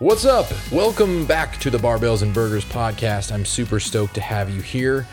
What's up? Welcome back to the Barbells and Burgers podcast. I'm super stoked to have you here.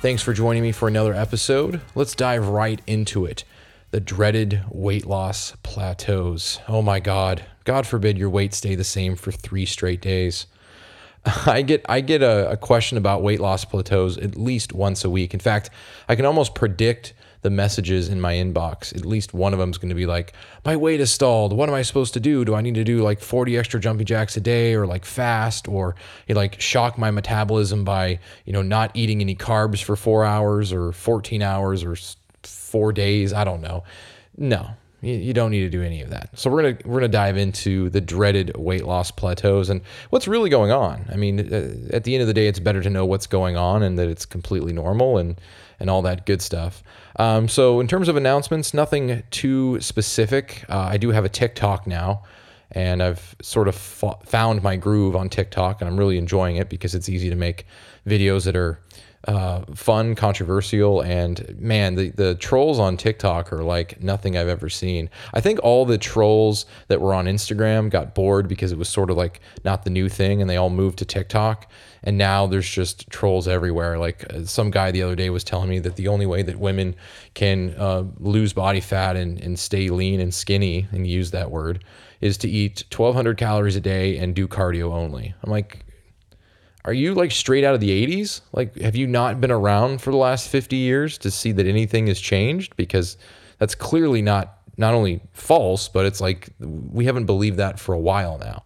Thanks for joining me for another episode. Let's dive right into it. The dreaded weight loss plateaus. Oh my God. God forbid your weight stay the same for three straight days. I get I get a, a question about weight loss plateaus at least once a week. In fact, I can almost predict the messages in my inbox. At least one of them is going to be like, "My weight is stalled. What am I supposed to do? Do I need to do like 40 extra jumping jacks a day, or like fast, or you know, like shock my metabolism by you know not eating any carbs for four hours, or 14 hours, or four days? I don't know. No, you, don't need to do any of that. So we're gonna we're gonna dive into the dreaded weight loss plateaus and what's really going on. I mean, uh, at the end of the day, it's better to know what's going on and that it's completely normal and and all that good stuff. Um, so in terms of announcements, nothing too specific. Uh, I do have a TikTok now. And I've sort of found my groove on TikTok, and I'm really enjoying it because it's easy to make videos that are uh, fun, controversial, and man, the, the trolls on TikTok are like nothing I've ever seen. I think all the trolls that were on Instagram got bored because it was sort of like not the new thing, and they all moved to TikTok. And now there's just trolls everywhere. Like uh, some guy the other day was telling me that the only way that women can uh, lose body fat and, and stay lean and skinny, and use that word, is to eat 1,200 calories a day and do cardio only. I'm like, are you like straight out of the 80s? Like, have you not been around for the last 50 years to see that anything has changed? Because that's clearly not not only false, but it's like we haven't believed that for a while now.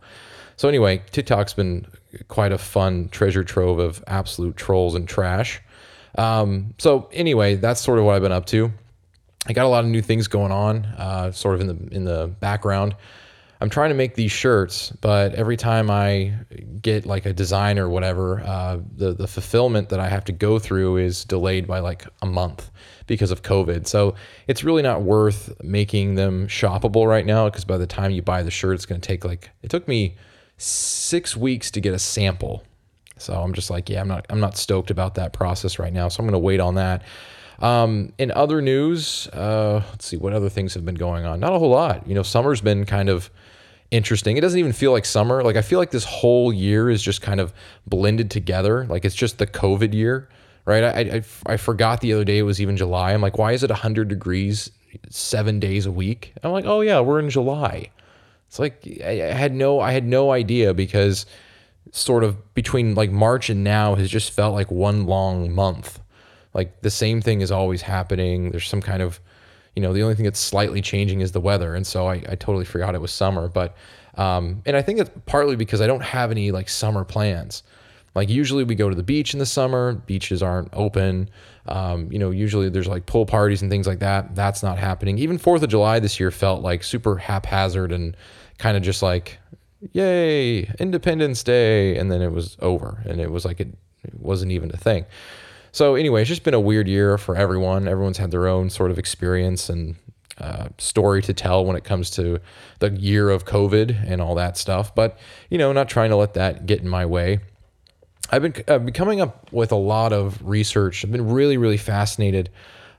So anyway, TikTok's been quite a fun treasure trove of absolute trolls and trash. Um, so anyway, that's sort of what I've been up to. I got a lot of new things going on, uh, sort of in the in the background. I'm trying to make these shirts, but every time I get like a design or whatever, uh, the the fulfillment that I have to go through is delayed by like a month because of COVID. So it's really not worth making them shoppable right now because by the time you buy the shirt, it's going to take like it took me six weeks to get a sample. So I'm just like, yeah, I'm not I'm not stoked about that process right now. So I'm going to wait on that. Um, in other news, uh, let's see what other things have been going on. Not a whole lot. You know, summer's been kind of interesting. It doesn't even feel like summer. Like I feel like this whole year is just kind of blended together. Like it's just the COVID year, right? I, I, I forgot the other day it was even July. I'm like, why is it 100 degrees seven days a week? I'm like, oh yeah, we're in July. It's like I, I had no I had no idea because sort of between like March and now has just felt like one long month. Like the same thing is always happening. There's some kind of you know, the only thing that's slightly changing is the weather. And so I, I totally forgot it was summer. But, um, and I think it's partly because I don't have any like summer plans. Like usually we go to the beach in the summer, beaches aren't open. Um, you know, usually there's like pool parties and things like that. That's not happening. Even 4th of July this year felt like super haphazard and kind of just like, yay, Independence Day. And then it was over. And it was like, it, it wasn't even a thing. So anyway, it's just been a weird year for everyone. Everyone's had their own sort of experience and uh, story to tell when it comes to the year of COVID and all that stuff. But you know, not trying to let that get in my way. I've been, I've been coming up with a lot of research. I've been really, really fascinated.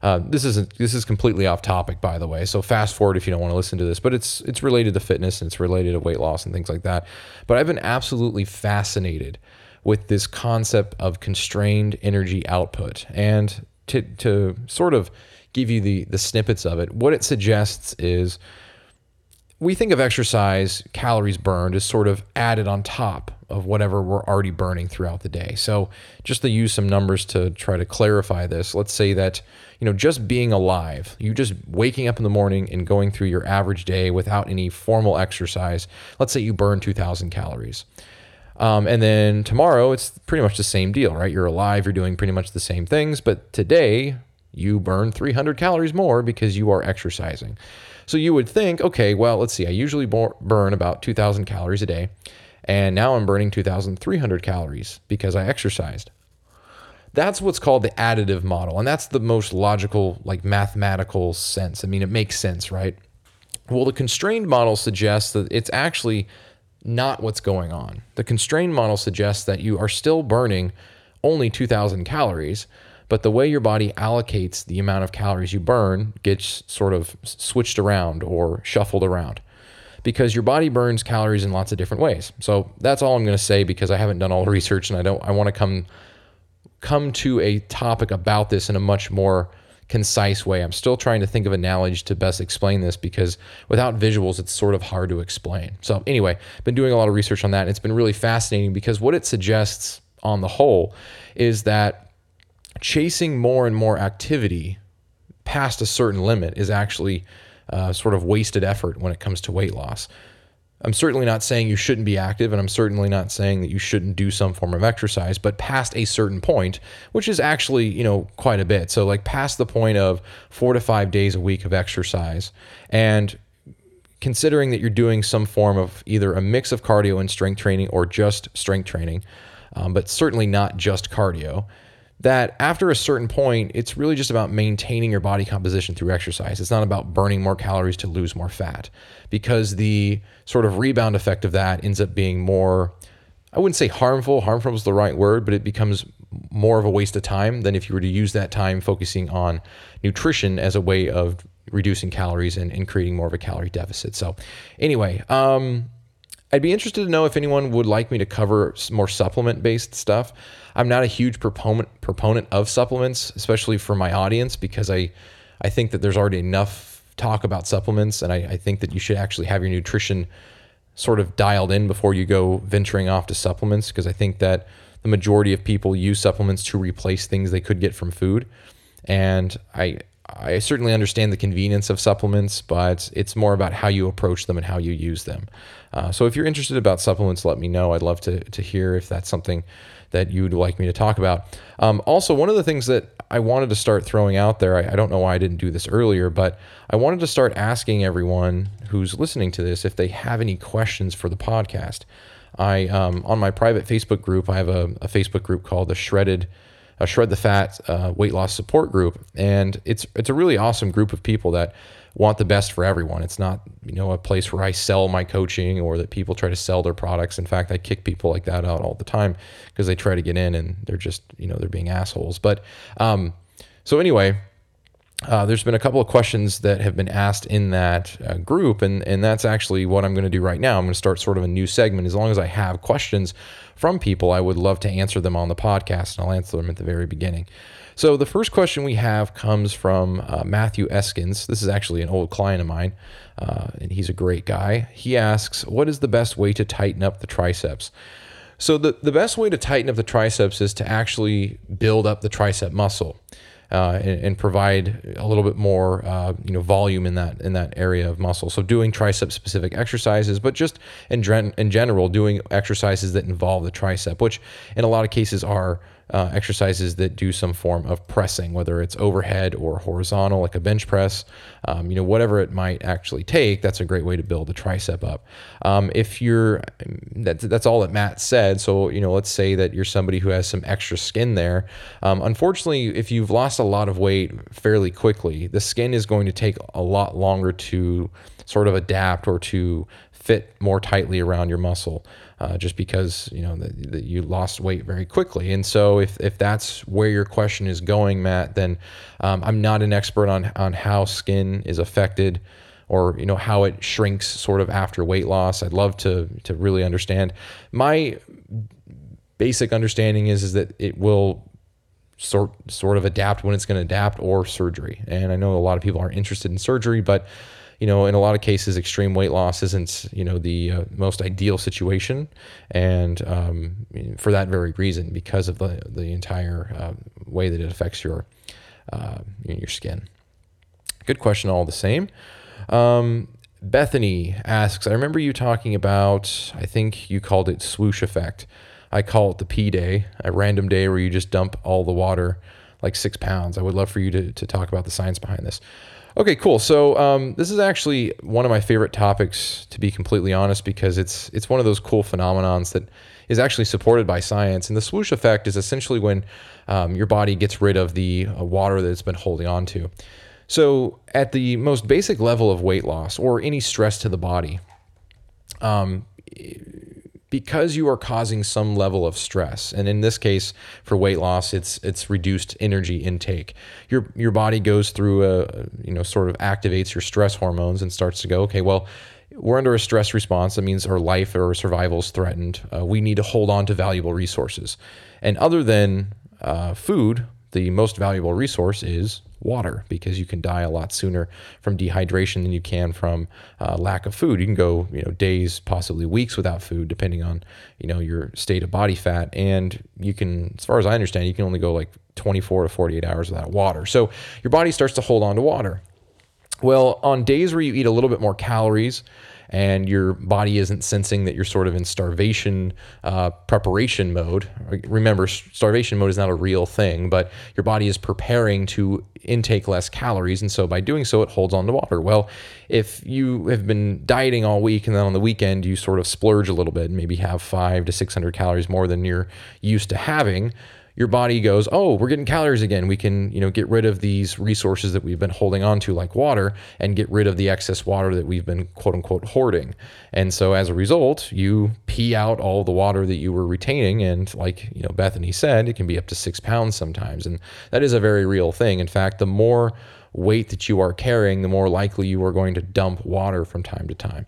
Uh, this isn't this is completely off topic, by the way. So fast forward if you don't want to listen to this. But it's it's related to fitness and it's related to weight loss and things like that. But I've been absolutely fascinated with this concept of constrained energy output. And to, to sort of give you the, the snippets of it, what it suggests is we think of exercise, calories burned, as sort of added on top of whatever we're already burning throughout the day. So, just to use some numbers to try to clarify this, let's say that, you know, just being alive, you just waking up in the morning and going through your average day without any formal exercise, let's say you burn 2,000 calories. Um, and then tomorrow, it's pretty much the same deal, right? You're alive, you're doing pretty much the same things, but today you burn 300 calories more because you are exercising. So you would think, okay, well, let's see, I usually burn about 2,000 calories a day, and now I'm burning 2,300 calories because I exercised. That's what's called the additive model, and that's the most logical, like mathematical sense. I mean, it makes sense, right? Well, the constrained model suggests that it's actually not what's going on. The constrained model suggests that you are still burning only 2,000 calories, but the way your body allocates the amount of calories you burn gets sort of switched around or shuffled around. because your body burns calories in lots of different ways. So that's all I'm going to say because I haven't done all the research and I don't I want to come come to a topic about this in a much more concise way. I'm still trying to think of an analogy to best explain this because without visuals, it's sort of hard to explain. So, anyway, I've been doing a lot of research on that. And it's been really fascinating because what it suggests on the whole is that chasing more and more activity past a certain limit is actually uh, sort of wasted effort when it comes to weight loss. I'm certainly not saying you shouldn't be active, and I'm certainly not saying that you shouldn't do some form of exercise, but past a certain point, which is actually, you know, quite a bit. So, like, past the point of four to five days a week of exercise, and considering that you're doing some form of either a mix of cardio and strength training or just strength training, um, but certainly not just cardio, that after a certain point, it's really just about maintaining your body composition through exercise. It's not about burning more calories to lose more fat because the sort of rebound effect of that ends up being more, I wouldn't say harmful, harmful is the right word, but it becomes more of a waste of time than if you were to use that time focusing on nutrition as a way of reducing calories and, and creating more of a calorie deficit. So, anyway, um, I'd be interested to know if anyone would like me to cover more supplement based stuff. I'm not a huge proponent proponent of supplements, especially for my audience, because I I think that there's already enough talk about supplements, and I, I think that you should actually have your nutrition sort of dialed in before you go venturing off to supplements, because I think that the majority of people use supplements to replace things they could get from food, and I I certainly understand the convenience of supplements, but it's more about how you approach them and how you use them. Uh, so if you're interested about supplements, let me know. I'd love to, to hear if that's something that you'd like me to talk about. Um, also, one of the things that I wanted to start throwing out there, I, I, don't know why I didn't do this earlier, but I wanted to start asking everyone who's listening to this if they have any questions for the podcast. I um, on my private Facebook group, I have a, a Facebook group called the Shredded a Shred the Fat uh, weight loss support group, and it's it's a really awesome group of people that want the best for everyone. It's not you know a place where I sell my coaching or that people try to sell their products. In fact, I kick people like that out all the time because they try to get in and they're just you know they're being assholes. But um, so anyway, uh, there's been a couple of questions that have been asked in that uh, group, and, and that's actually what I'm going to do right now. I'm going to start sort of a new segment. As long as I have questions from people, I would love to answer them on the podcast, and I'll answer them at the very beginning. So, the first question we have comes from uh, Matthew Eskins. This is actually an old client of mine, uh, and he's a great guy. He asks, What is the best way to tighten up the triceps? So, the, the best way to tighten up the triceps is to actually build up the tricep muscle uh, and, and, provide a little bit more uh, you know volume in that in that area of muscle. So doing tricep specific exercises, but just in, in general doing exercises that involve the tricep, which in a lot of cases are uh, exercises that do some form of pressing, whether it's overhead or horizontal, like a bench press, um, you know, whatever it might actually take. That's a great way to build the tricep up. Um, if you're, that, that's all that Matt said. So, you know, let's say that you're somebody who has some extra skin there. Um, unfortunately, if you've lost a lot of weight fairly quickly, the skin is going to take a lot longer to sort of adapt or to fit more tightly around your muscle uh, just because you know that, you lost weight very quickly. And so, if if that's where your question is going, Matt, then um, I'm not an expert on on how skin is affected or you know how it shrinks sort of after weight loss. I'd love to to really understand. My basic understanding is is that it will sort sort of adapt when it's going to adapt or surgery. And I know a lot of people aren't interested in surgery, but you know, in a lot of cases, extreme weight loss isn't, you know, the uh, most ideal situation, and um, for that very reason, because of the the entire uh, way that it affects your uh, your skin. Good question, all the same. Um, Bethany asks, I remember you talking about, I think you called it swoosh effect. I call it the P day, a random day where you just dump all the water, like six pounds. I would love for you to, to talk about the science behind this. Okay, cool. So um, this is actually one of my favorite topics, to be completely honest, because it's it's one of those cool phenomenons that is actually supported by science. And the swoosh effect is essentially when um, your body gets rid of the uh, water that it's been holding on to. So at the most basic level of weight loss or any stress to the body, um, because you are causing some level of stress and in this case for weight loss it's it's reduced energy intake your your body goes through a you know sort of activates your stress hormones and starts to go okay well we're under a stress response. That means our life or survival is threatened. Uh, we need to hold on to valuable resources. And other than uh, food, the most valuable resource is water because you can die a lot sooner from dehydration than you can from uh, lack of food. You can go, you know, days, possibly weeks without food, depending on, you know, your state of body fat. And you can, as far as I understand, you can only go like 24 to 48 hours without water. So your body starts to hold on to water. Well, on days where you eat a little bit more calories, and your body isn't sensing that you're sort of in starvation uh, preparation mode. Remember, starvation mode is not a real thing, but your body is preparing to intake less calories. And so by doing so, it holds on to water. Well, if you have been dieting all week and then on the weekend you sort of splurge a little bit and maybe have five to 600 calories more than you're used to having, your body goes, "Oh, we're getting calories again. We can, you know, get rid of these resources that we've been holding on to like water and get rid of the excess water that we've been quote unquote hoarding." And so as a result, you pee out all the water that you were retaining and like, you know, Bethany said, it can be up to 6 pounds sometimes, and that is a very real thing. In fact, the more weight that you are carrying, the more likely you are going to dump water from time to time.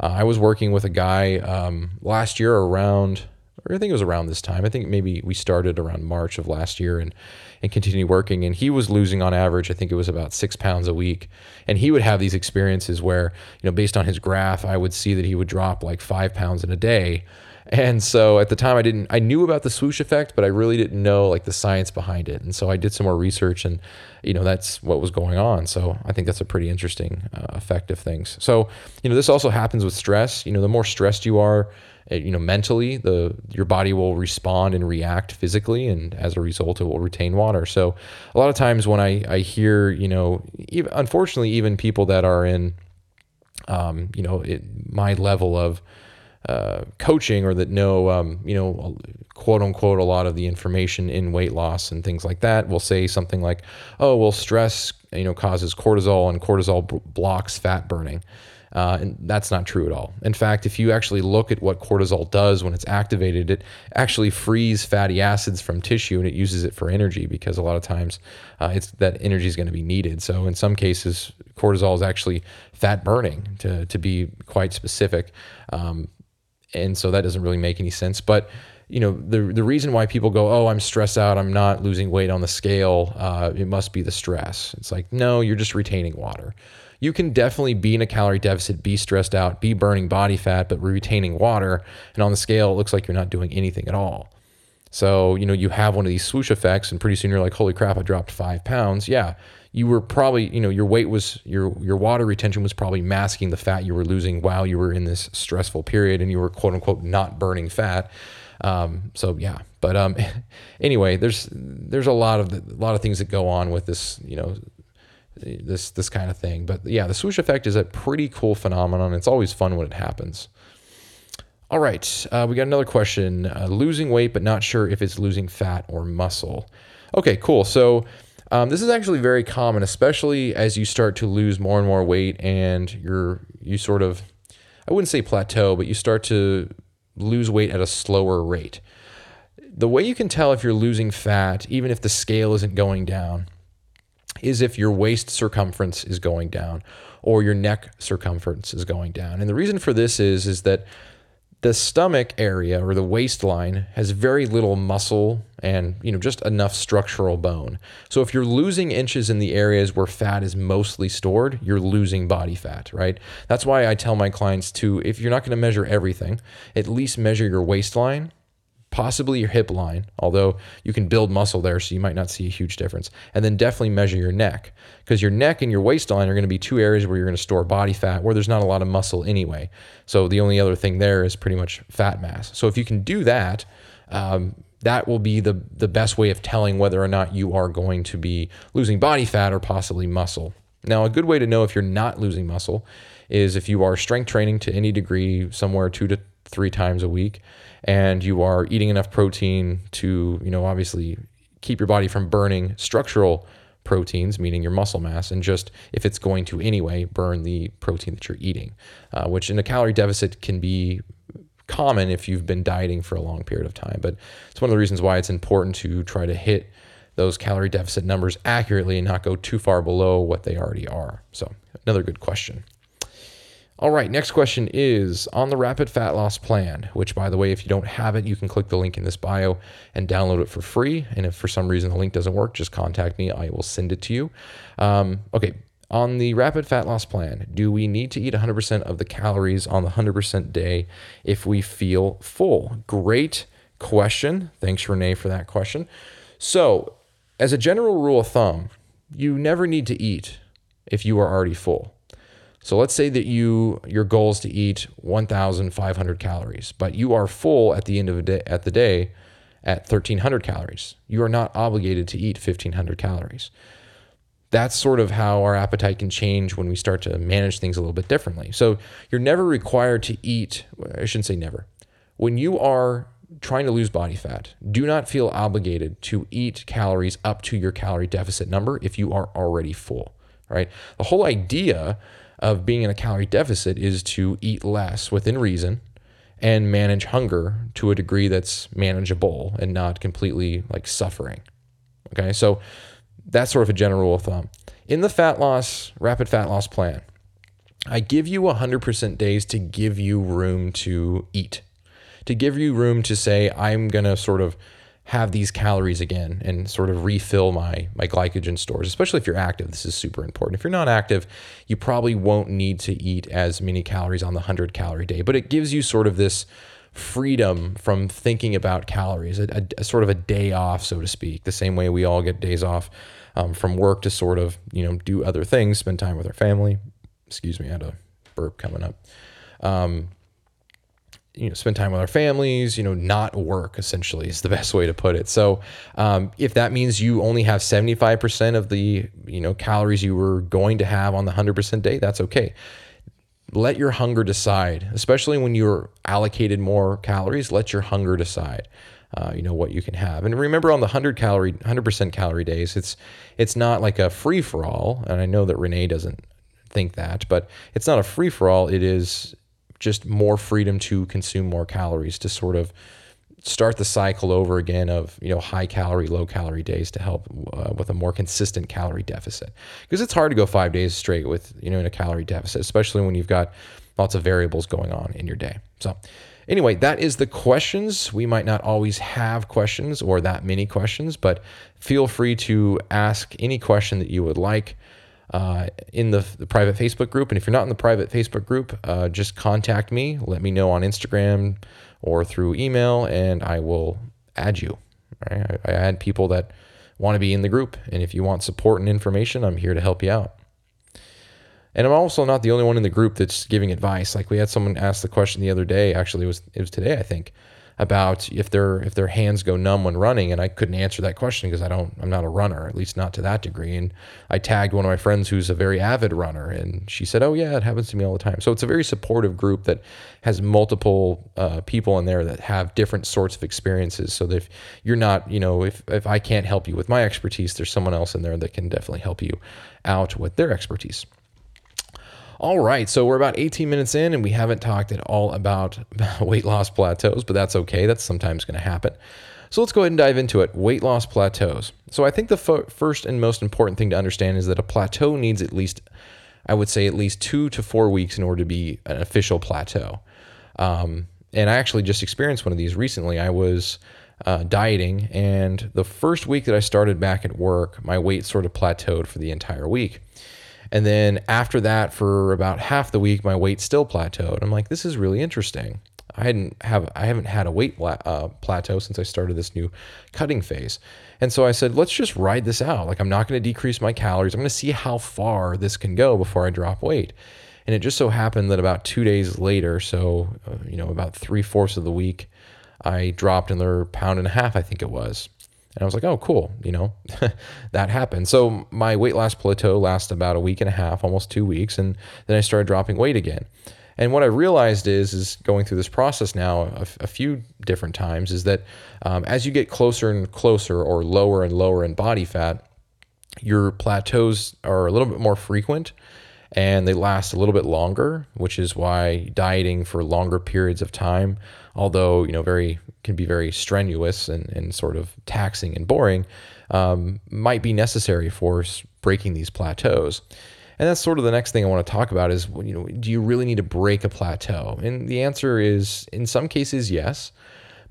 Uh, I was working with a guy um, last year around I think it was around this time. I think maybe we started around March of last year and and continued working. And he was losing on average, I think it was about six pounds a week. And he would have these experiences where, you know, based on his graph, I would see that he would drop like five pounds in a day. And so at the time I didn't I knew about the swoosh effect, but I really didn't know like the science behind it. And so I did some more research and you know that's what was going on. So I think that's a pretty interesting uh, effect of things. So, you know, this also happens with stress. You know, the more stressed you are, you know mentally the your body will respond and react physically and as a result it will retain water. So a lot of times when i i hear you know even, unfortunately even people that are in um, you know it, my level of uh, coaching or that know um, you know quote unquote a lot of the information in weight loss and things like that will say something like oh well stress you know causes cortisol and cortisol b- blocks fat burning uh, and that's not true at all. In fact, if you actually look at what cortisol does when it's activated, it actually frees fatty acids from tissue and it uses it for energy because a lot of times uh, it's that energy is going to be needed. So in some cases, cortisol is actually fat burning to, to be quite specific. Um, and so that doesn't really make any sense. But you know the the reason why people go, oh, I'm stressed out, I'm not losing weight on the scale. Uh, it must be the stress. It's like no, you're just retaining water you can definitely be in a calorie deficit, be stressed out, be burning body fat, but retaining water. And on the scale, it looks like you're not doing anything at all. So, you know, you have one of these swoosh effects, and pretty soon you're like, holy crap, I dropped five pounds. Yeah. You were probably, you know, your weight was your your water retention was probably masking the fat you were losing while you were in this stressful period and you were quote unquote not burning fat. Um, so yeah, but um, anyway, there's there's a lot of a lot of things that go on with this, you know, this this kind of thing. But yeah, the swoosh effect is a pretty cool phenomenon. It's always fun when it happens. All right, uh, we got another question. Uh, losing weight, but not sure if it's losing fat or muscle. Okay, cool. So um, this is actually very common, especially as you start to lose more and more weight, and you're you sort of, I wouldn't say plateau, but you start to lose weight at a slower rate. The way you can tell if you're losing fat, even if the scale isn't going down, is if your waist circumference is going down or your neck circumference is going down. And the reason for this is is that the stomach area or the waistline has very little muscle and you know just enough structural bone. So if you're losing inches in the areas where fat is mostly stored, you're losing body fat, right? That's why I tell my clients to if you're not going to measure everything, at least measure your waistline possibly your hip line, although you can build muscle there, so you might not see a huge difference. And then definitely measure your neck, because your neck and your waistline are going to be two areas where you're going to store body fat, where there's not a lot of muscle anyway. So the only other thing there is pretty much fat mass. So if you can do that, um, that will be the the best way of telling whether or not you are going to be losing body fat or possibly muscle. Now, a good way to know if you're not losing muscle is if you are strength training to any degree, somewhere two to three times a week and you are eating enough protein to, you know, obviously keep your body from burning structural proteins, meaning your muscle mass, and just if it's going to anyway, burn the protein that you're eating, uh, which in a calorie deficit can be common if you've been dieting for a long period of time. But it's one of the reasons why it's important to try to hit those calorie deficit numbers accurately and not go too far below what they already are. So, another good question. All right, next question is on the rapid fat loss plan, which, by the way, if you don't have it, you can click the link in this bio and download it for free. And if for some reason the link doesn't work, just contact me. I will send it to you. Um, okay, on the rapid fat loss plan, do we need to eat 100% of the calories on the 100% day if we feel full? Great question. Thanks, Renee, for that question. So, as a general rule of thumb, you never need to eat if you are already full. So let's say that you your goal is to eat 1,500 calories, but you are full at the end of the day, at the day at 1,300 calories. You are not obligated to eat 1,500 calories. That's sort of how our appetite can change when we start to manage things a little bit differently. So you're never required to eat. I shouldn't say never. When you are trying to lose body fat, do not feel obligated to eat calories up to your calorie deficit number if you are already full. Right. The whole idea of being in a calorie deficit is to eat less within reason and manage hunger to a degree that's manageable and not completely like suffering. Okay, so that's sort of a general rule of thumb. In the fat loss, rapid fat loss plan, I give you 100% days to give you room to eat, to give you room to say, I'm going to sort of have these calories again and sort of refill my my glycogen stores especially if you're active this is super important. If you're not active you probably won't need to eat as many calories on the 100 calorie day but it gives you sort of this freedom from thinking about calories a, a, a sort of a day off so to speak the same way we all get days off um, from work to sort of you know do other things spend time with our family. Excuse me i had a burp coming up. Um, you know spend time with our families you know not work essentially is the best way to put it. So um, if that means you only have 75% of the you know calories you were going to have on the 100% day that's okay. Let your hunger decide especially when you're allocated more calories let your hunger decide uh, you know what you can have. And remember on the 100 calorie 100% calorie days it's it's not like a free for all and i know that renee doesn't think that but it's not a free for all it is just more freedom to consume more calories to sort of start the cycle over again of you know high calorie low calorie days to help uh, with a more consistent calorie deficit. Because it's hard to go 5 days straight with you know in a calorie deficit especially when you've got lots of variables going on in your day. So anyway that is the questions. We might not always have questions or that many questions but feel free to ask any question that you would like uh, in the, the, private Facebook group. And if you're not in the private Facebook group, uh, just contact me. Let me know on Instagram or through email, and I will add you. Right? I, I add people that want to be in the group. And if you want support and information, I'm here to help you out. And I'm also not the only one in the group that's giving advice. Like we had someone ask the question the other day. Actually, it was it was today, I think about if their if their hands go numb when running. And I couldn't answer that question because I don't I'm not a runner at least not to that degree. And I tagged one of my friends who's a very avid runner and she said oh yeah it happens to me all the time. So it's a very supportive group that has multiple uh, people in there that have different sorts of experiences. So that if you're not you know if if I can't help you with my expertise there's someone else in there that can definitely help you out with their expertise all right, so we're about 18 minutes in and we haven't talked at all about weight loss plateaus, but that's okay. That's sometimes going to happen. So let's go ahead and dive into it. Weight loss plateaus. So I think the f- first and most important thing to understand is that a plateau needs at least, I would say, at least two to four weeks in order to be an official plateau. Um, and I actually just experienced one of these recently. I was uh, dieting, and the first week that I started back at work, my weight sort of plateaued for the entire week. And then after that, for about half the week, my weight still plateaued. I'm like, this is really interesting. I hadn't have I haven't had a weight uh, plateau since I started this new cutting phase, and so I said, let's just ride this out. Like I'm not going to decrease my calories. I'm going to see how far this can go before I drop weight. And it just so happened that about two days later, so uh, you know about three fourths of the week, I dropped another pound and a half. I think it was. And I was like, oh, cool. You know, that happened. So my weight loss plateau lasted about a week and a half, almost two weeks. And then I started dropping weight again. And what I realized is, is going through this process now a, a few different times, is that um, as you get closer and closer or lower and lower in body fat, your plateaus are a little bit more frequent and they last a little bit longer, which is why dieting for longer periods of time, although you know very can be very strenuous and, and sort of taxing and boring, um, might be necessary for breaking these plateaus. And that's sort of the next thing I want to talk about is, you know, do you really need to break a plateau? And the answer is in some cases, yes.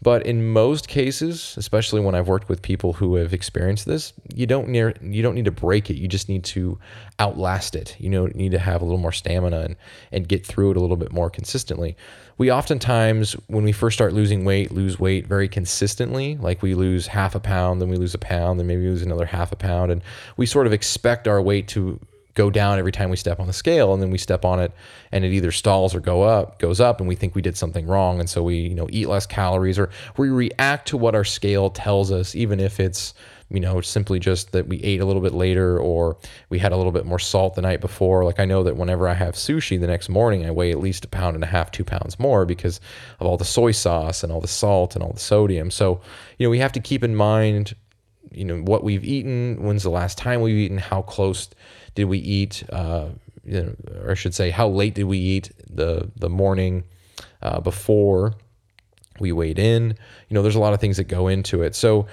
But in most cases, especially when I've worked with people who have experienced this, you don't need you don't need to break it. You just need to outlast it. You know, need to have a little more stamina and and get through it a little bit more consistently. We oftentimes, when we first start losing weight, lose weight very consistently. Like we lose half a pound, then we lose a pound, then maybe we lose another half a pound, and we sort of expect our weight to go down every time we step on the scale and then we step on it and it either stalls or go up goes up and we think we did something wrong. And so we you know eat less calories or we react to what our scale tells us even if it's you know simply just that we ate a little bit later or we had a little bit more salt the night before. Like i know that whenever i have sushi the next morning i weigh at least a pound and a half two pounds more because of all the soy sauce and all the salt and all the sodium. So you know we have to keep in mind you know what we've eaten when's the last time we've eaten how close did we eat, uh, you know, or I should say, how late did we eat the the morning uh, before we weighed in? You know, there's a lot of things that go into it. So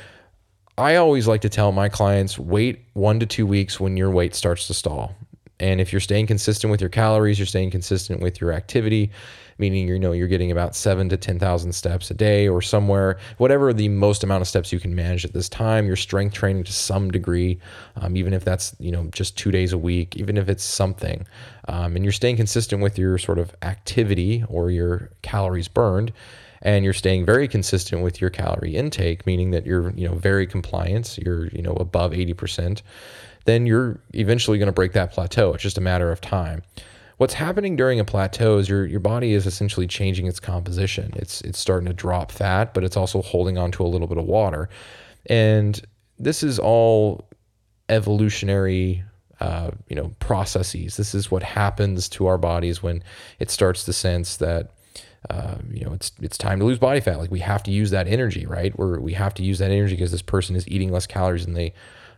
I always like to tell my clients wait one to two weeks when your weight starts to stall. And if you're staying consistent with your calories, you're staying consistent with your activity, meaning you know you're getting about seven to ten thousand steps a day or somewhere, whatever the most amount of steps you can manage at this time. You're strength training to some degree, um, even if that's you know just two days a week, even if it's something, um, and you're staying consistent with your sort of activity or your calories burned and you're staying very consistent with your calorie intake meaning that you're you know very compliant you're you know above 80% then you're eventually going to break that plateau it's just a matter of time what's happening during a plateau is your your body is essentially changing its composition. It's it's starting to drop fat, but it's also holding on to a little bit of water. And this is all evolutionary uh, you know processes. This is what happens to our bodies when it starts to sense that uh, you know it's it's time to lose body fat. Like we have to use that energy, right? Where we have to use that energy because this person is eating less calories than they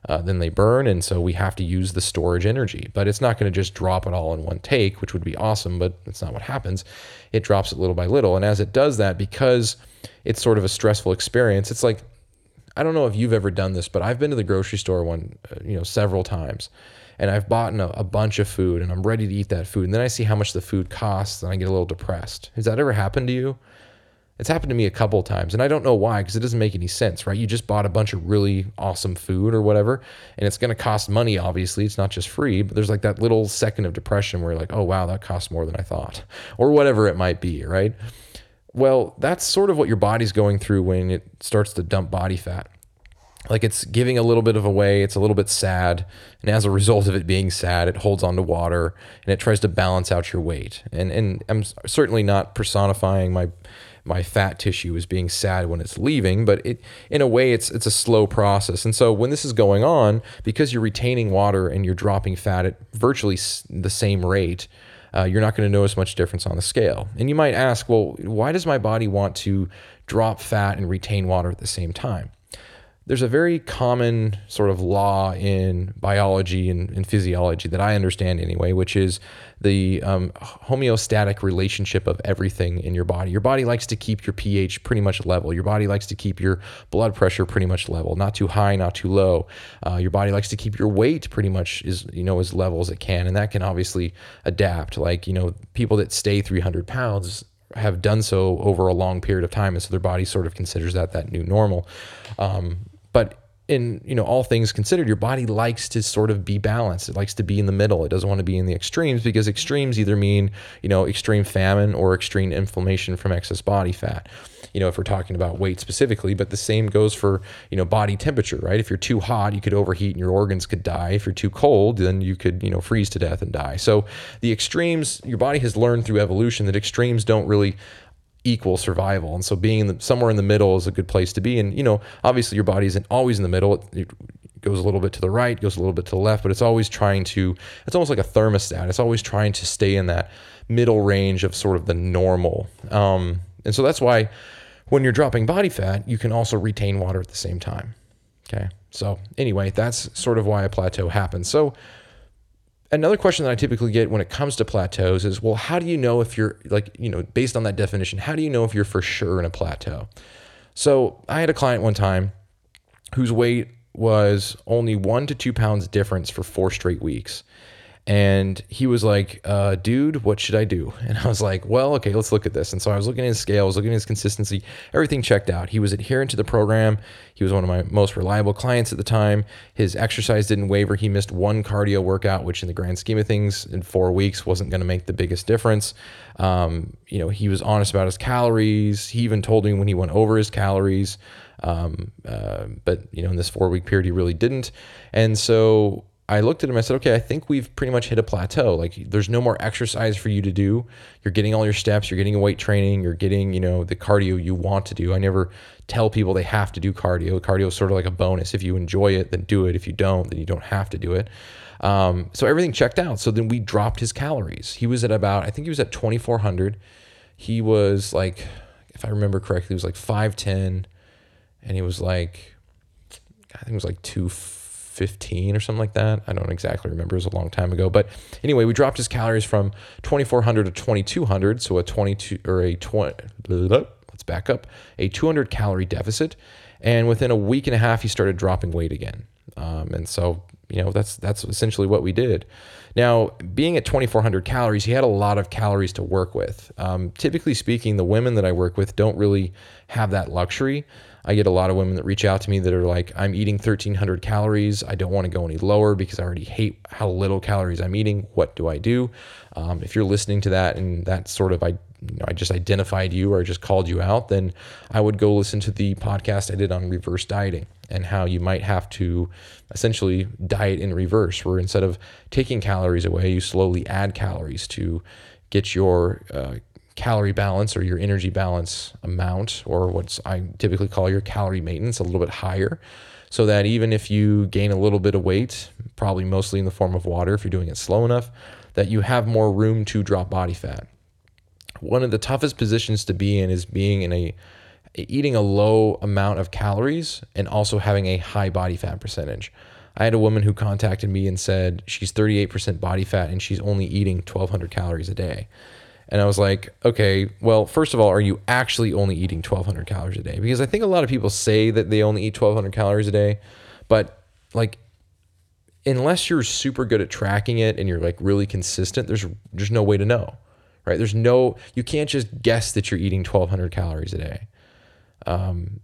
uh, then they burn. And so we have to use the storage energy. But it's not going to just drop it all in one take, which would be awesome, but that's not what happens. It drops it little by little. And as it does that, because it's sort of a stressful experience, it's like, I don't know if you've ever done this, but I've been to the grocery store one, uh, you know, several times and I've bought a, a, bunch of food and I'm ready to eat that food. And then I see how much the food costs and I get a little depressed. Has that ever happened to you? It's happened to me a couple times, and I don't know why because it doesn't make any sense, right? You just bought a bunch of really awesome food or whatever, and it's going to cost money, obviously. It's not just free, but there's like that little second of depression where you're like, oh, wow, that costs more than I thought, or whatever it might be, right? Well, that's sort of what your body's going through when it starts to dump body fat. Like it's giving a little bit of away, it's a little bit sad, and as a result of it being sad, it holds onto water and it tries to balance out your weight. And and I'm certainly not personifying my my fat tissue is being sad when it's leaving, but it in a way it's it's a slow process. And so when this is going on, because you're retaining water and you're dropping fat at virtually the same rate, uh, you're not going to notice much difference on the scale. And you might ask, well, why does my body want to drop fat and retain water at the same time? There's a very common sort of law in biology and, physiology that I understand anyway, which is the um, homeostatic relationship of everything in your body. Your body likes to keep your pH pretty much level. Your body likes to keep your blood pressure pretty much level, not too high, not too low. Uh, your body likes to keep your weight pretty much is you know as level as it can, and that can obviously adapt. Like you know people that stay 300 pounds have done so over a long period of time, and so their body sort of considers that that new normal. Um, but in you know all things considered your body likes to sort of be balanced. It likes to be in the middle. It doesn't want to be in the extremes because extremes either mean you know extreme famine or extreme inflammation from excess body fat. You know if we're talking about weight specifically but the same goes for you know body temperature right? If you're too hot you could overheat and your organs could die. If you're too cold then you could you know freeze to death and die. So the extremes your body has learned through evolution that extremes don't really equal survival. And so being in the, somewhere in the middle is a good place to be. And, you know, obviously your body isn't always in the middle. It, it, goes a little bit to the right, goes a little bit to the left, but it's always trying to, it's almost like a thermostat. It's always trying to stay in that middle range of sort of the normal. Um, and so that's why when you're dropping body fat, you can also retain water at the same time. Okay. So anyway, that's sort of why a plateau happens. So another question that I typically get when it comes to plateaus is, well, how do you know if you're like, you know, based on that definition, how do you know if you're for sure in a plateau? So I had a client one time whose weight was only one to two pounds difference for four straight weeks. And he was like, uh, dude, what should I do? And I was like, well, okay, let's look at this. And so I was looking at his scale, I was looking at his consistency, everything checked out. He was adherent to the program. He was one of my most reliable clients at the time. His exercise didn't waver. He missed one cardio workout, which in the grand scheme of things, in four weeks wasn't going to make the biggest difference. Um, you know, he was honest about his calories. He even told me when he went over his calories. Um, uh, but you know, in this four week period, he really didn't. And so I looked at him. I said, okay, I think we've pretty much hit a plateau. Like, there's no more exercise for you to do. You're getting all your steps. You're getting weight training. You're getting, you know, the cardio you want to do. I never tell people they have to do cardio. Cardio is sort of like a bonus. If you enjoy it, then do it. If you don't, then you don't have to do it. Um, so everything checked out. So then we dropped his calories. He was at about, I think he was at 2,400. He was like, if I remember correctly, he was like 5'10 and he was like, I think it was like 215 or something like that. I don't exactly remember. It was a long time ago. But anyway, we dropped his calories from 2,400 to 2,200. So a 22 or a 20, let's back up, a 200 calorie deficit. And within a week and a half, he started dropping weight again. Um, and so, you know, that's that's essentially what we did. Now, being at 2,400 calories, he had a lot of calories to work with. Um, typically speaking, the women that I work with don't really have that luxury. I get a lot of women that reach out to me that are like, I'm eating 1,300 calories. I don't want to go any lower because I already hate how little calories I'm eating. What do I do? Um, if you're listening to that and that sort of I, you know, I just identified you or I just called you out, then I would go listen to the podcast I did on reverse dieting and how you might have to essentially diet in reverse, where instead of taking calories away, you slowly add calories to get your uh, calorie balance or your energy balance amount, or what I typically call your calorie maintenance, a little bit higher. So that even if you gain a little bit of weight, probably mostly in the form of water, if you're doing it slow enough, that you have more room to drop body fat. One of the toughest positions to be in is being in a eating a low amount of calories and also having a high body fat percentage. I had a woman who contacted me and said she's 38% body fat and she's only eating 1200 calories a day. And I was like, okay, well, first of all, are you actually only eating 1,200 calories a day? Because I think a lot of people say that they only eat 1,200 calories a day, but like, unless you're super good at tracking it and you're like really consistent, there's there's no way to know, right? There's no you can't just guess that you're eating 1,200 calories a day. Um,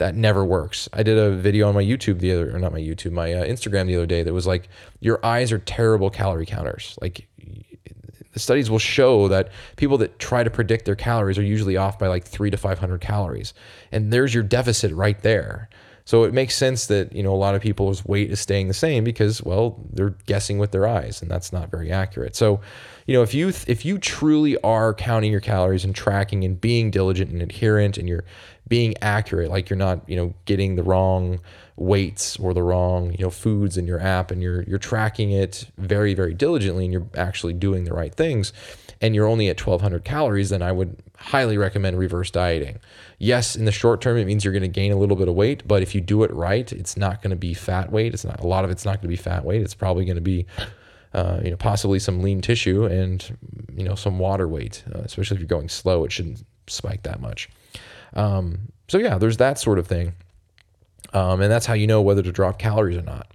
that never works. I did a video on my YouTube the other, or not my YouTube, my uh, Instagram the other day that was like, your eyes are terrible calorie counters. Like the studies will show that people that try to predict their calories are usually off by like three to 500 calories. And there's your deficit right there. So it makes sense that, you know, a lot of people's weight is staying the same because, well, they're guessing with their eyes and that's not very accurate. So, you know, if you, if you truly are counting your calories and tracking and being diligent and adherent and you're being accurate, like you're not, you know, getting the wrong weights or the wrong, you know, foods in your app and you're you're tracking it very very diligently and you're actually doing the right things and you're only at 1200 calories, then I would highly recommend reverse dieting. Yes, in the short term it means you're going to gain a little bit of weight, but if you do it right, it's not going to be fat weight. It's not a lot of it's not going to be fat weight. It's probably going to be uh, you know, possibly some lean tissue and you know some water weight, uh, especially if you're going slow. It shouldn't spike that much. Um, so yeah, there's that sort of thing, um, and that's how you know whether to drop calories or not.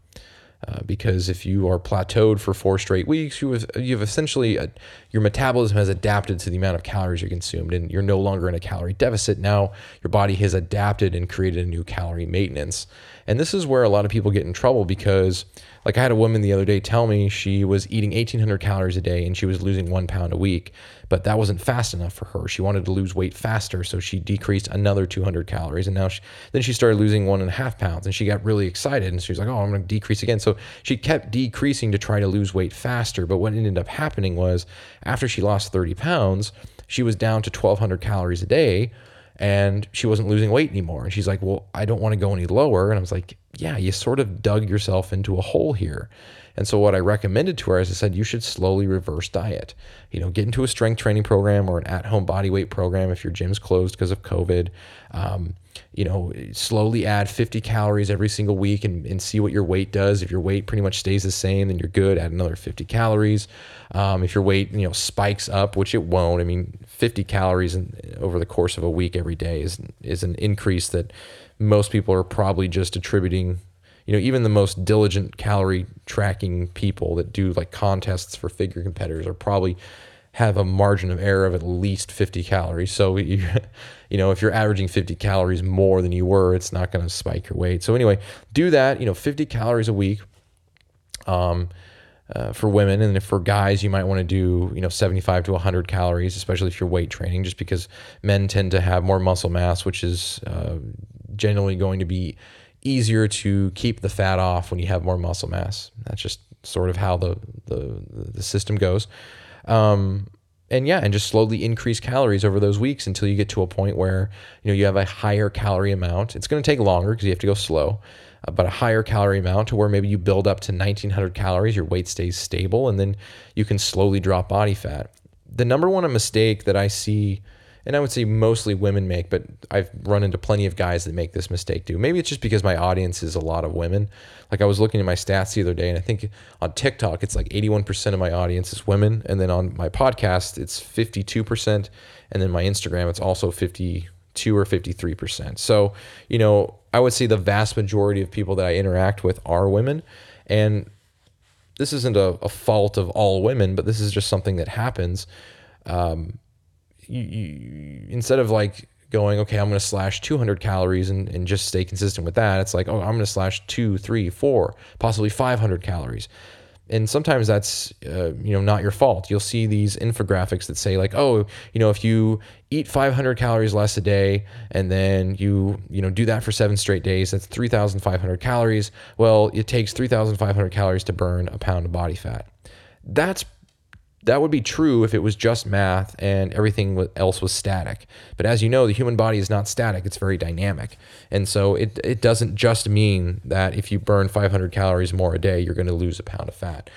Uh, because if you are plateaued for four straight weeks, you have, you've essentially uh, your metabolism has adapted to the amount of calories you consumed, and you're no longer in a calorie deficit. Now your body has adapted and created a new calorie maintenance, and this is where a lot of people get in trouble because like I had a woman the other day tell me she was eating 1800 calories a day and she was losing one pound a week, but that wasn't fast enough for her. She wanted to lose weight faster, so she decreased another 200 calories, and now she, then she started losing one and a half pounds, and she got really excited, and she was like, "Oh, I'm going to decrease again." So she kept decreasing to try to lose weight faster. But what ended up happening was after she lost 30 pounds, she was down to 1200 calories a day and she wasn't losing weight anymore. And she's like, Well, I don't want to go any lower. And I was like, Yeah, you sort of dug yourself into a hole here. And so what I recommended to her is I said, you should slowly reverse diet. You know, get into a strength training program or an at-home body weight program if your gym's closed because of COVID. Um, you know, slowly add 50 calories every single week and, and see what your weight does. If your weight pretty much stays the same, then you're good. Add another 50 calories. Um, if your weight, you know, spikes up, which it won't, I mean, 50 calories in, over the course of a week every day is is an increase that most people are probably just attributing you know, even the most diligent calorie tracking people that do like contests for figure competitors are probably have a margin of error of at least 50 calories. So you, you know, if you're averaging 50 calories more than you were, it's not going to spike your weight. So anyway, do that, you know, 50 calories a week. Um, uh, for women, and if for guys, you might want to do you know 75 to 100 calories, especially if you're weight training, just because men tend to have more muscle mass, which is uh, generally going to be easier to keep the fat off when you have more muscle mass. That's just sort of how the the, the system goes. Um, and yeah, and just slowly increase calories over those weeks until you get to a point where you know you have a higher calorie amount. It's going to take longer because you have to go slow, uh, but a higher calorie amount to where maybe you build up to 1900 calories, your weight stays stable, and then you can slowly drop body fat. The number one mistake that I see and I would say mostly women make, but I've run into plenty of guys that make this mistake too. Maybe it's just because my audience is a lot of women. Like I was looking at my stats the other day, and I think on TikTok it's like 81% of my audience is women, and then on my podcast it's 52%, and then my Instagram it's also 52 or 53%. So you know I would say the vast majority of people that I interact with are women, and this isn't a, a fault of all women, but this is just something that happens. Um, you, you, instead of like going, okay, I'm going to slash 200 calories and, and just stay consistent with that, it's like, oh, I'm going to slash two, three, four, possibly 500 calories. And sometimes that's uh, you know not your fault. You'll see these infographics that say like, oh, you know, if you eat 500 calories less a day and then you you know do that for seven straight days, that's 3,500 calories. Well, it takes 3,500 calories to burn a pound of body fat. That's that would be true if it was just math and everything else was static. But as you know, the human body is not static, it's very dynamic. And so it, it doesn't just mean that if you burn 500 calories more a day, you're going to lose a pound of fat.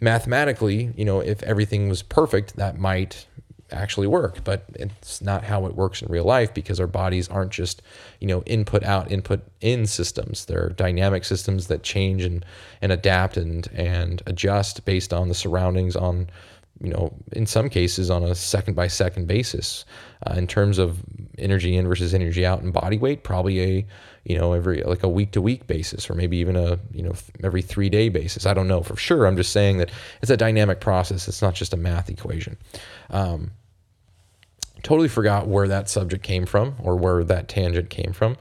Mathematically, you know, if everything was perfect, that might actually work, but it's not how it works in real life because our bodies aren't just, you know, input out, input in systems. They're dynamic systems that change and, and adapt and, and adjust based on the surroundings on, you know, in some cases on a second by second basis. Uh, in terms of energy in versus energy out and body weight, probably a, you know, every like a week to week basis or maybe even a, you know, every three day basis. I don't know for sure. I'm just saying that it's a dynamic process. It's not just a math equation. Um, totally forgot where that subject came from or where that tangent came from.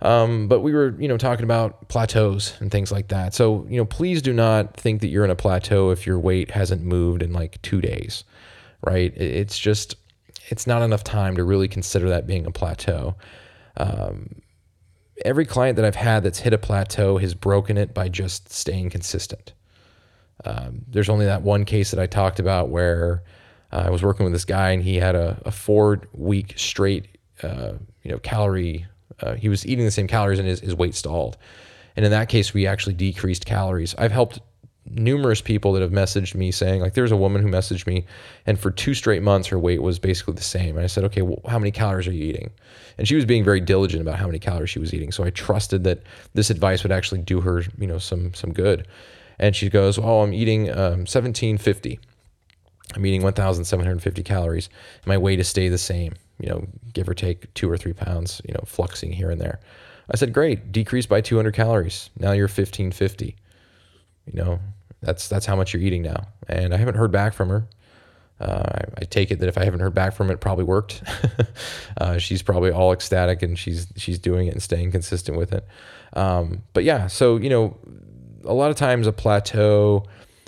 Um, but we were, you know, talking about plateaus and things like that. So, you know, please do not think that you're in a plateau if your weight hasn't moved in like two days, right? It's just, it's not enough time to really consider that being a plateau. Um, every client that I've had that's hit a plateau has broken it by just staying consistent. Um, there's only that one case that I talked about where I was working with this guy and he had a, a four week straight, uh, you know, calorie. Uh, he was eating the same calories and his, his weight stalled. And in that case, we actually decreased calories. I've helped numerous people that have messaged me saying like there's a woman who messaged me and for two straight months her weight was basically the same and i said okay well, how many calories are you eating and she was being very diligent about how many calories she was eating so i trusted that this advice would actually do her you know some some good and she goes oh i'm eating um, 1750 I'm eating 1,750 calories. My weight is stay the same, you know, give or take two or three pounds, you know, fluxing here and there. I said, great, decrease by 200 calories. Now you're 1550. You know, that's that's how much you're eating now. And I haven't heard back from her. Uh, I, I, take it that if I haven't heard back from it, it probably worked. uh, she's probably all ecstatic and she's she's doing it and staying consistent with it. Um, but yeah, so you know, a lot of times a plateau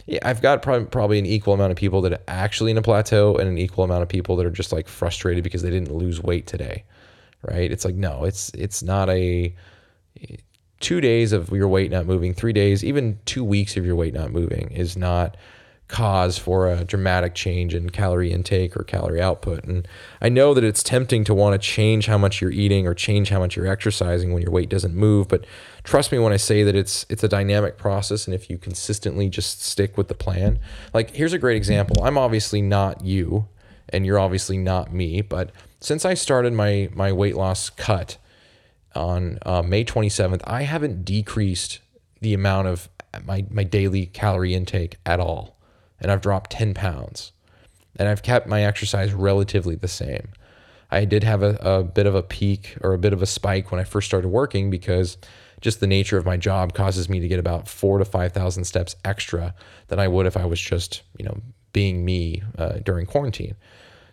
yeah, I've got probably, probably an equal amount of people that are actually in a plateau and an equal amount of people that are just like frustrated because they didn't lose weight today. Right? It's like no, it's it's not a 2 days of your weight not moving, 3 days, even 2 weeks of your weight not moving is not cause for a dramatic change in calorie intake or calorie output. And I know that it's tempting to want to change how much you're eating or change how much you're exercising when your weight doesn't move, but trust me when I say that it's it's a dynamic process and if you consistently just stick with the plan. Like here's a great example. I'm obviously not you and you're obviously not me, but since I started my my weight loss cut on uh, May 27th, I haven't decreased the amount of my my daily calorie intake at all and I've dropped 10 pounds. And I've kept my exercise relatively the same. I did have a, a bit of a peak or a bit of a spike when I first started working because just the nature of my job causes me to get about four to 5,000 steps extra than I would if I was just, you know, being me uh, during quarantine.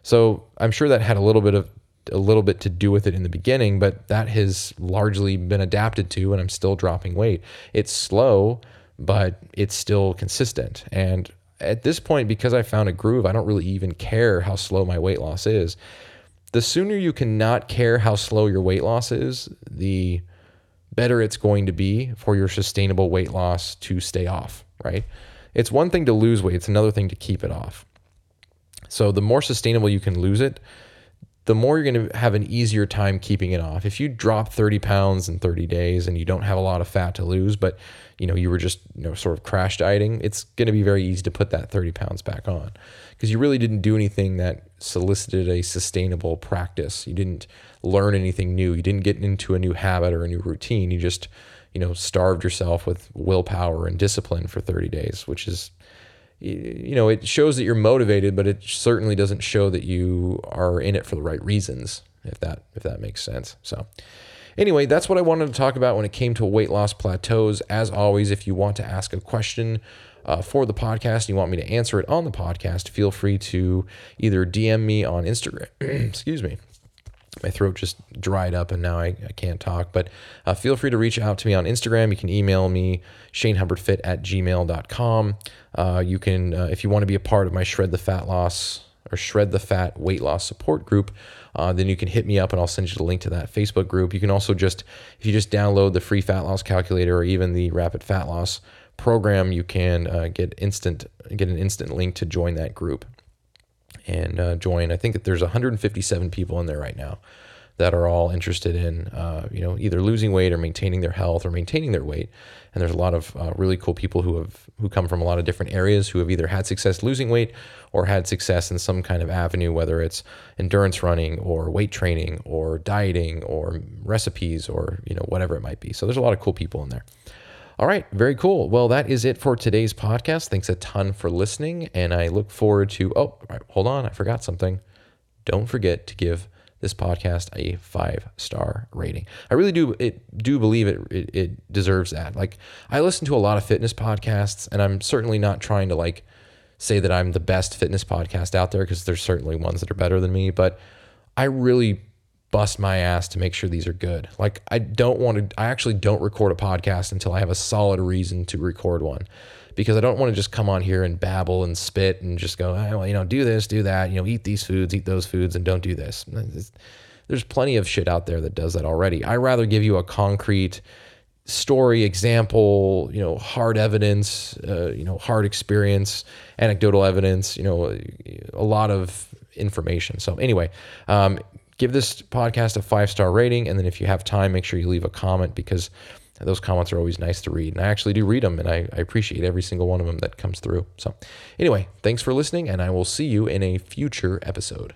So I'm sure that had a little bit of a little bit to do with it in the beginning, but that has largely been adapted to, and I'm still dropping weight. It's slow, but it's still consistent. And at this point, because I found a groove, I don't really even care how slow my weight loss is. The sooner you cannot care how slow your weight loss is, the better it's going to be for your sustainable weight loss to stay off, right? It's one thing to lose weight, it's another thing to keep it off. So the more sustainable you can lose it, the more you're going to have an easier time keeping it off. If you drop 30 pounds in 30 days and you don't have a lot of fat to lose, but you know you were just you know sort of crash dieting, it's going to be very easy to put that 30 pounds back on because you really didn't do anything that solicited a sustainable practice. You didn't learn anything new. You didn't get into a new habit or a new routine. You just you know starved yourself with willpower and discipline for 30 days, which is you know, it shows that you're motivated, but it certainly doesn't show that you are in it for the right reasons, if that if that makes sense. So, anyway, that's what I wanted to talk about when it came to weight loss plateaus. As always, if you want to ask a question uh, for the podcast, and you want me to answer it on the podcast, feel free to either DM me on Instagram. excuse me, my throat just dried up and now I, I can't talk. But uh, feel free to reach out to me on Instagram. You can email me, shanehubbardfit at gmail.com. Uh, you can, uh, if you want to be a part of my Shred the Fat Loss or Shred the Fat Weight Loss Support Group, uh, then you can hit me up and I'll send you the link to that Facebook group. You can also just, if you just download the free fat loss calculator or even the rapid fat loss program, you can uh, get instant get an instant link to join that group and uh, join. I think that there's 157 people in there right now that are all interested in, uh, you know, either losing weight or maintaining their health or maintaining their weight. And there's a lot of uh, really cool people who have who come from a lot of different areas who have either had success losing weight or had success in some kind of avenue, whether it's endurance running or weight training or dieting or recipes or you know whatever it might be. So there's a lot of cool people in there. All right, very cool. Well, that is it for today's podcast. Thanks a ton for listening, and I look forward to. Oh, right, hold on, I forgot something. Don't forget to give this podcast a five star rating. I really do it do believe it, it, it deserves that. Like I listen to a lot of fitness podcasts, and I'm certainly not trying to like say that I'm the best fitness podcast out there because there's certainly ones that are better than me, but I really bust my ass to make sure these are good. Like I don't want to I actually don't record a podcast until I have a solid reason to record one. Because I don't want to just come on here and babble and spit and just go, oh, well, you know, do this, do that, you know, eat these foods, eat those foods, and don't do this. There's plenty of shit out there that does that already. I rather give you a concrete story, example, you know, hard evidence, uh, you know, hard experience, anecdotal evidence, you know, a lot of information. So anyway, um, give this podcast a five star rating. And then if you have time, make sure you leave a comment because those comments are always nice to read. And I actually do read them and I, I appreciate every single one of them that comes through. So, anyway, thanks for listening, and I will see you in a future episode.